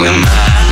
We're mine.